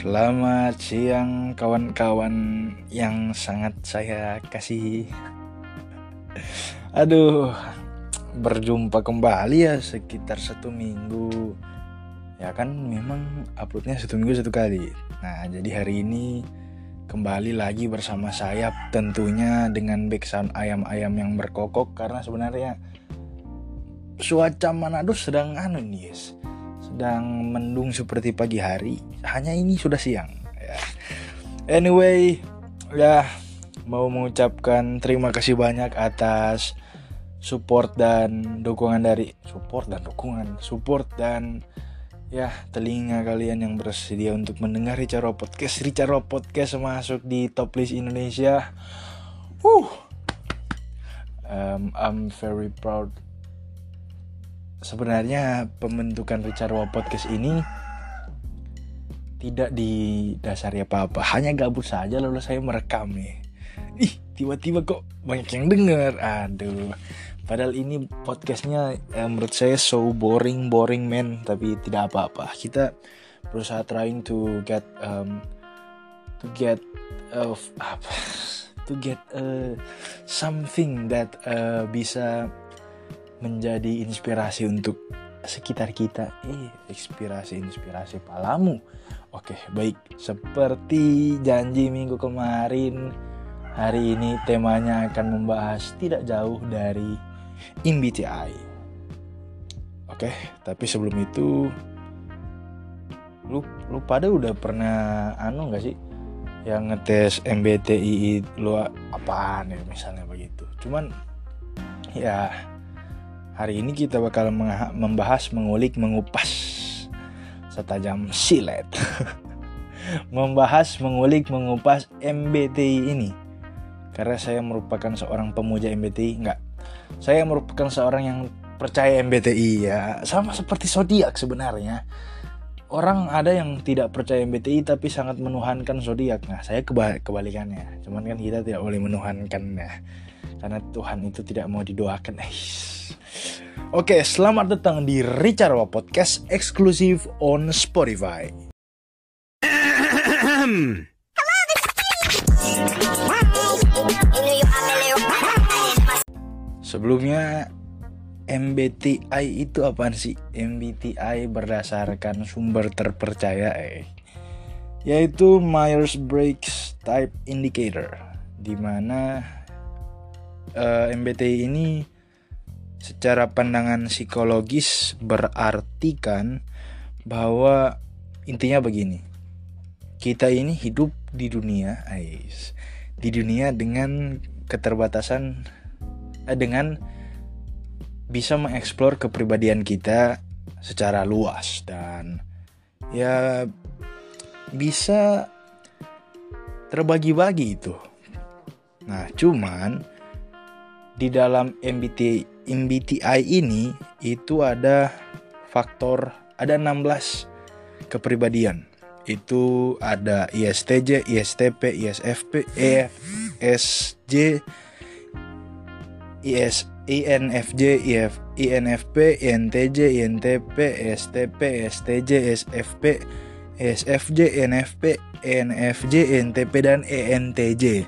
Selamat siang kawan-kawan yang sangat saya kasih. Aduh, berjumpa kembali ya sekitar satu minggu. Ya kan memang uploadnya satu minggu satu kali. Nah jadi hari ini kembali lagi bersama saya tentunya dengan background ayam-ayam yang berkokok karena sebenarnya cuaca Manado sedang anu nih yes sedang mendung seperti pagi hari hanya ini sudah siang ya. anyway ya mau mengucapkan terima kasih banyak atas support dan dukungan dari support dan dukungan support dan ya telinga kalian yang bersedia untuk mendengar Richaro Podcast. Richaro Podcast masuk di top list Indonesia. Uh um, I'm very proud sebenarnya pembentukan Richard Wa Podcast ini tidak didasari apa-apa. Hanya gabut saja lalu saya merekam nih ih tiba-tiba kok banyak yang denger aduh. Padahal ini podcastnya eh, menurut saya so boring boring man tapi tidak apa-apa. Kita berusaha trying to get um, to get uh, apa? To get uh, something that uh, bisa menjadi inspirasi untuk sekitar kita. Eh, inspirasi-inspirasi palamu. Oke, baik. Seperti janji minggu kemarin, hari ini temanya akan membahas tidak jauh dari MBTI. Oke, tapi sebelum itu lu lu pada udah pernah anu gak sih yang ngetes MBTI lu apaan ya misalnya begitu. Cuman ya Hari ini kita bakal membahas, mengulik, mengupas setajam silet. membahas, mengulik, mengupas MBTI ini. Karena saya merupakan seorang pemuja MBTI, enggak. Saya merupakan seorang yang percaya MBTI ya, sama seperti zodiak sebenarnya. Orang ada yang tidak percaya MBTI tapi sangat menuhankan zodiak. Nah, saya kebalikannya. Cuman kan kita tidak boleh menuhankan ya. Karena Tuhan itu tidak mau didoakan. Oke, selamat datang di Ricarwa Podcast eksklusif on Spotify. Sebelumnya MBTI itu apa sih? MBTI berdasarkan sumber terpercaya eh yaitu Myers-Briggs Type Indicator di mana uh, eh, MBTI ini secara pandangan psikologis berartikan bahwa intinya begini. Kita ini hidup di dunia, ais, di dunia dengan keterbatasan eh, dengan bisa mengeksplor kepribadian kita secara luas dan ya bisa terbagi-bagi itu. Nah, cuman di dalam MBTI MBTI ini itu ada faktor ada 16 kepribadian. Itu ada ISTJ, ISTP, ISFP, EFSJ, IS, INFJ, IF, INFP, INTJ, INTP, STP, STJ, SFP, SFJ, NFP, NFJ, NTP dan ENTJ.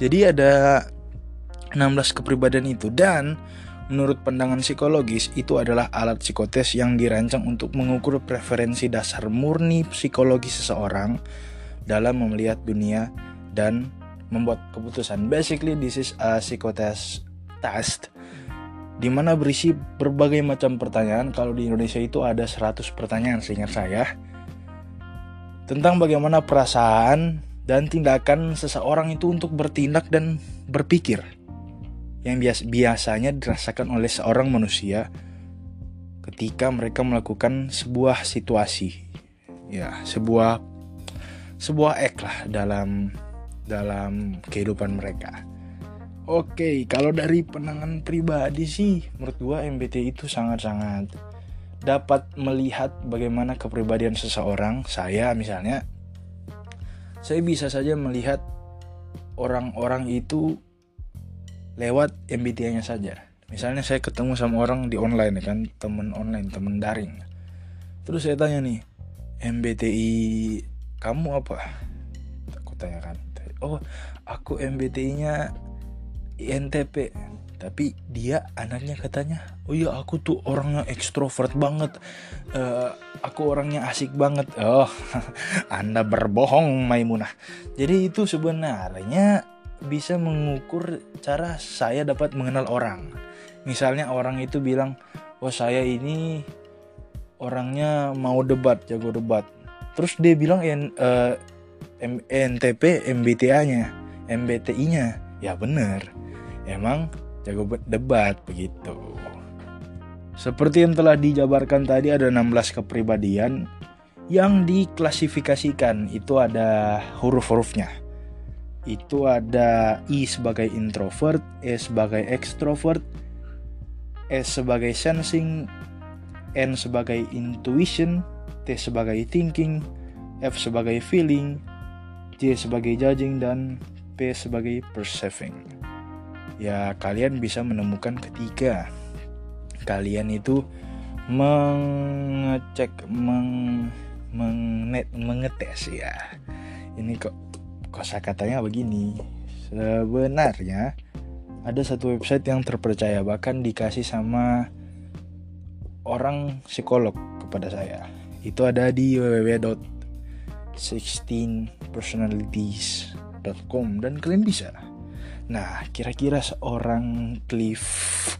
Jadi ada 16 kepribadian itu dan menurut pandangan psikologis itu adalah alat psikotes yang dirancang untuk mengukur preferensi dasar murni psikologi seseorang dalam melihat dunia dan membuat keputusan. Basically this is a psychotest test di mana berisi berbagai macam pertanyaan. Kalau di Indonesia itu ada 100 pertanyaan seingat saya tentang bagaimana perasaan dan tindakan seseorang itu untuk bertindak dan berpikir yang bias biasanya dirasakan oleh seorang manusia ketika mereka melakukan sebuah situasi ya sebuah sebuah ek lah dalam dalam kehidupan mereka oke kalau dari penangan pribadi sih menurut gua MBTI itu sangat-sangat dapat melihat bagaimana kepribadian seseorang saya misalnya saya bisa saja melihat orang-orang itu lewat MBTI-nya saja. Misalnya saya ketemu sama orang di online kan, temen online, temen daring. Terus saya tanya nih, MBTI kamu apa aku tanyakan oh aku MBTI-nya INTP tapi dia anaknya katanya oh iya aku tuh orangnya ekstrovert banget. Uh, aku orangnya asik banget. Oh anda berbohong Maimunah. Jadi itu sebenarnya bisa mengukur cara saya dapat mengenal orang. Misalnya orang itu bilang oh saya ini orangnya mau debat jago debat. Terus dia bilang uh, NTP MBTA-nya MBTI-nya ya bener emang jago debat begitu. Seperti yang telah dijabarkan tadi ada 16 kepribadian yang diklasifikasikan. Itu ada huruf-hurufnya. Itu ada I sebagai introvert, E sebagai extrovert, S sebagai sensing, N sebagai intuition, T sebagai thinking, F sebagai feeling, J sebagai judging dan P sebagai perceiving. Ya, kalian bisa menemukan ketika kalian itu mengecek meng, menget, mengetes ya. Ini kok kosa katanya begini. Sebenarnya ada satu website yang terpercaya bahkan dikasih sama orang psikolog kepada saya. Itu ada di www 16personalities.com dan kalian bisa. Nah, kira-kira seorang Cliff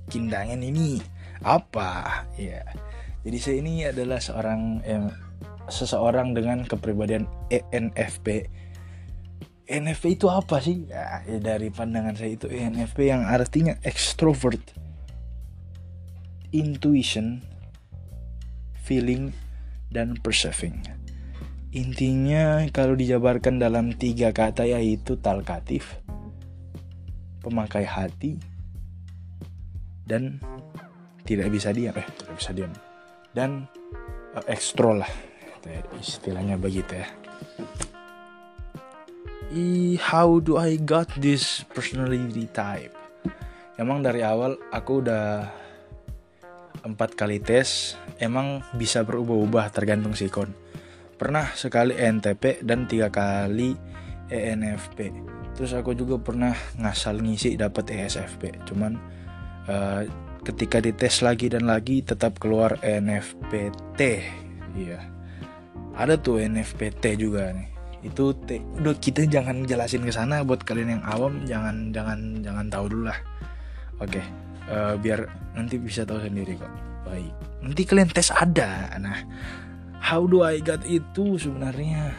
Kindangan ini apa? Ya. Jadi saya ini adalah seorang eh, seseorang dengan kepribadian ENFP. ENFP itu apa sih? Ya, ya dari pandangan saya itu ENFP yang artinya extrovert, intuition, feeling, dan perceiving. Intinya kalau dijabarkan dalam tiga kata yaitu talkatif, pemakai hati, dan tidak bisa diam, eh tidak bisa diam, dan uh, ekstro lah, istilahnya begitu ya. I, how do I got this personality type? Emang dari awal aku udah empat kali tes, emang bisa berubah-ubah tergantung sikon pernah sekali NTP dan tiga kali ENFP terus aku juga pernah ngasal ngisi dapat ESFP cuman uh, ketika dites lagi dan lagi tetap keluar ENFPT iya. Ada tuh ENFPT juga nih. Itu T udah kita jangan jelasin ke sana buat kalian yang awam jangan jangan jangan tahu dulu lah. Oke uh, biar nanti bisa tahu sendiri kok. Baik. Nanti kalian tes ada. Nah how do I got itu sebenarnya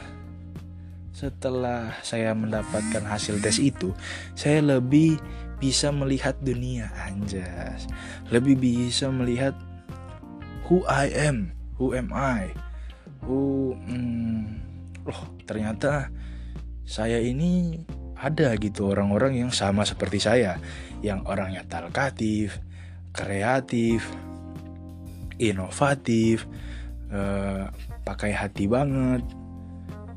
setelah saya mendapatkan hasil tes itu saya lebih bisa melihat dunia anjas. Lebih bisa melihat who I am who am I? Who hmm, loh ternyata saya ini ada gitu orang-orang yang sama seperti saya. Yang orangnya talkatif kreatif inovatif uh, pakai hati banget. eh,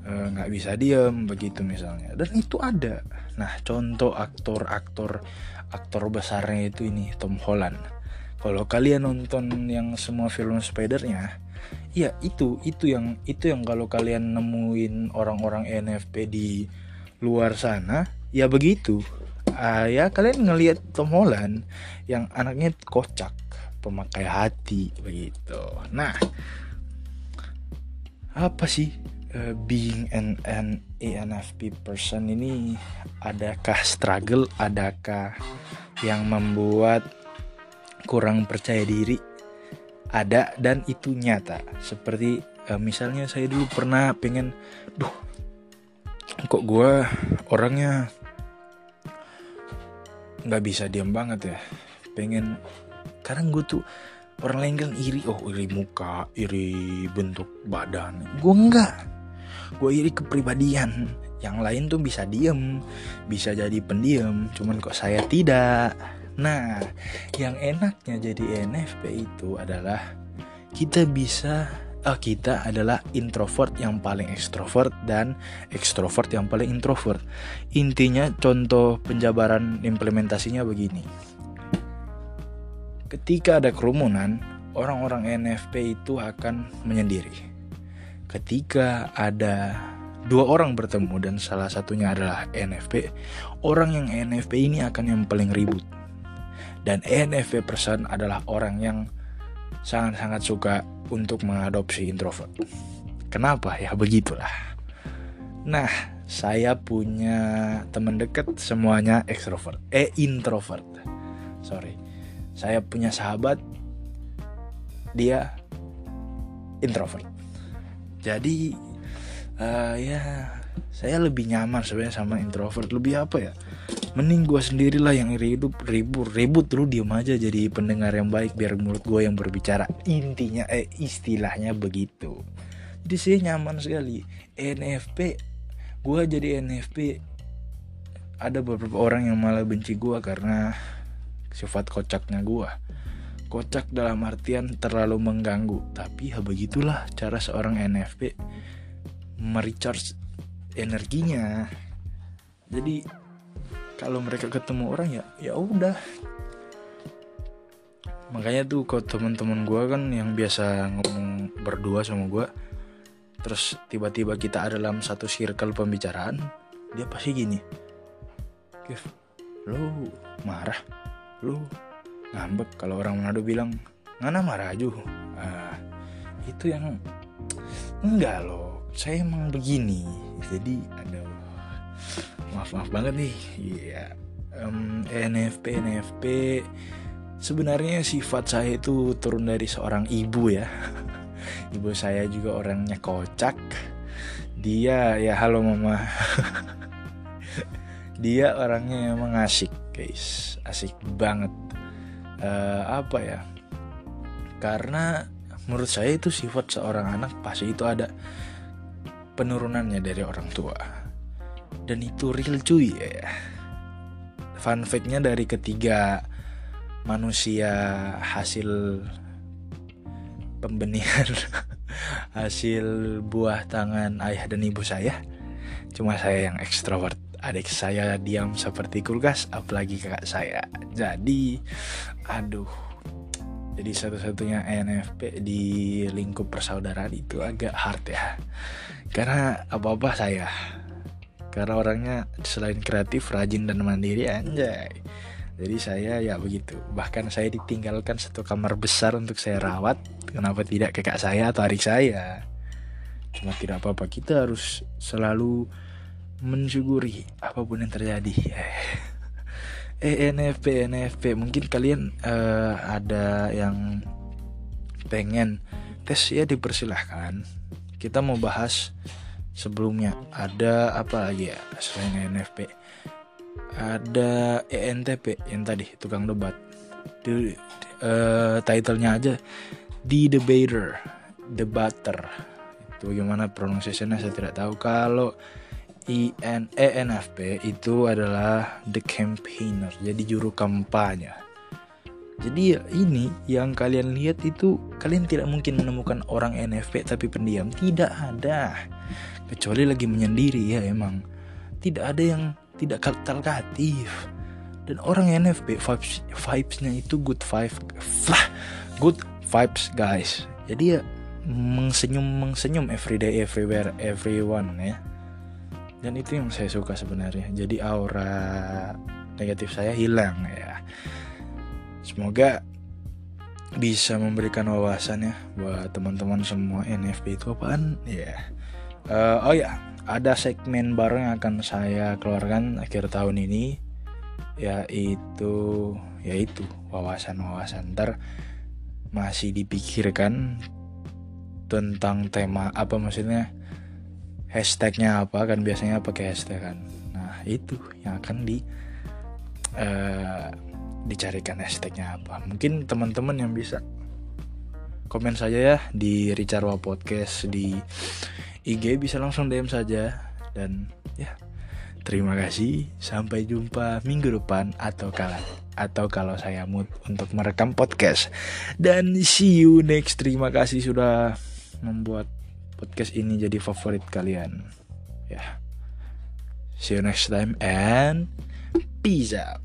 nggak uh, bisa diem begitu misalnya. Dan itu ada. Nah contoh aktor-aktor aktor besarnya itu ini Tom Holland. Kalau kalian nonton yang semua film Spidernya ya itu itu yang itu yang kalau kalian nemuin orang-orang NFP di luar sana ya begitu. Uh, ya kalian ngelihat Tom Holland yang anaknya kocak pemakai hati begitu. Nah apa sih uh, being an an ENFP person ini adakah struggle? Adakah yang membuat kurang percaya diri? Ada dan itu nyata. Seperti uh, misalnya saya dulu pernah pengen duh kok gue orangnya nggak bisa diam banget ya? Pengen karena gue tuh orang lain kan iri. Oh iri muka iri bentuk badan. Gue enggak gue iri kepribadian. Yang lain tuh bisa diem bisa jadi pendiam cuman kok saya tidak? Nah yang enaknya jadi NFP itu adalah kita bisa oh, kita adalah introvert yang paling ekstrovert dan ekstrovert yang paling introvert. Intinya contoh penjabaran implementasinya begini. Ketika ada kerumunan, orang-orang NFP itu akan menyendiri. Ketika ada dua orang bertemu dan salah satunya adalah NFP orang yang NFP ini akan yang paling ribut. Dan NFP person adalah orang yang sangat-sangat suka untuk mengadopsi introvert. Kenapa? Ya begitulah. Nah saya punya teman dekat semuanya extrovert eh introvert. Sorry. Saya punya sahabat dia introvert jadi uh, ya saya lebih nyaman sebenarnya sama introvert. Lebih apa ya? Mending gue sendirilah yang hidup ribut ribut lu diem aja jadi pendengar yang baik biar mulut gue yang berbicara. Intinya eh istilahnya begitu. Jadi saya nyaman sekali. NFP gue jadi NFP ada beberapa orang yang malah benci gue karena sifat kocaknya gue kocak dalam artian terlalu mengganggu. Tapi ya begitulah cara seorang NFP merecharge energinya. Jadi kalau mereka ketemu orang ya ya udah. Makanya tuh kok teman-teman gue kan yang biasa ngomong berdua sama gue terus tiba-tiba kita ada dalam satu circle pembicaraan dia pasti gini Kev lo marah? Lo ngambek kalau orang Manado bilang ngana marah aja ah, itu yang enggak loh saya emang begini. Jadi ada maaf maaf banget nih. Iya um, NFP NFP sebenarnya sifat saya itu turun dari seorang ibu ya. Ibu saya juga orangnya kocak. Dia ya halo mama. Dia orangnya emang asik guys. Asik banget uh, apa ya? Karena menurut saya itu sifat seorang anak pasti itu ada penurunannya dari orang tua. Dan itu real cuy. Ya fun factnya dari ketiga manusia hasil pembenihan hasil buah tangan ayah dan ibu saya cuma saya yang ekstrovert adik saya diam seperti kulkas apalagi kakak saya. Jadi aduh. Jadi satu-satunya ENFP di lingkup persaudaraan itu agak hard ya. Karena apa-apa saya. Karena orangnya selain kreatif rajin dan mandiri anjay. Jadi saya ya begitu. Bahkan saya ditinggalkan satu kamar besar untuk saya rawat. Kenapa tidak kakak saya atau adik saya? Cuma tidak apa-apa. Kita harus selalu mensyukuri apa pun yang terjadi. Eh. NFP NFP mungkin kalian uh, ada yang pengen tes ya dipersilahkan. Kita mau bahas sebelumnya. Ada apa lagi ya selain NFP ada ENTP yang tadi tukang debat. Di, uh, titlenya aja The Debater. Debater. Itu gimana pronunciationnya saya tidak tahu. Kalau IN ENFP itu adalah the campaigner jadi juru kampanye. Jadi ya ini yang kalian lihat itu kalian tidak mungkin menemukan orang NFP tapi pendiam. Tidak ada. Kecuali lagi menyendiri ya emang. Tidak ada yang tidak talkatif dan orang NFP vibes vibesnya itu good vibe good vibes guys. Jadi ya mengsenyum mengsenyum everyday everywhere everyone ya dan itu yang saya suka sebenarnya. Jadi aura negatif saya hilang ya. Semoga bisa memberikan wawasan ya buat teman-teman semua NFP itu apaan? Ya. Uh, oh ya ada segmen baru yang akan saya keluarkan akhir tahun ini yaitu yaitu wawasan-wawasan. Ntar masih dipikirkan tentang tema apa maksudnya hashtagnya apa kan biasanya pakai hashtag kan. Nah itu yang akan di uh, dicarikan hashtagnya apa. Mungkin teman-teman yang bisa komen saja ya di Richardwa Podcast di IG bisa langsung DM saja. Dan ya terima kasih. Sampai jumpa minggu depan atau kala atau kalau saya mood untuk merekam podcast. Dan see you next. Terima kasih sudah membuat podcast ini jadi favorit kalian. Ya. See you next time and peace out.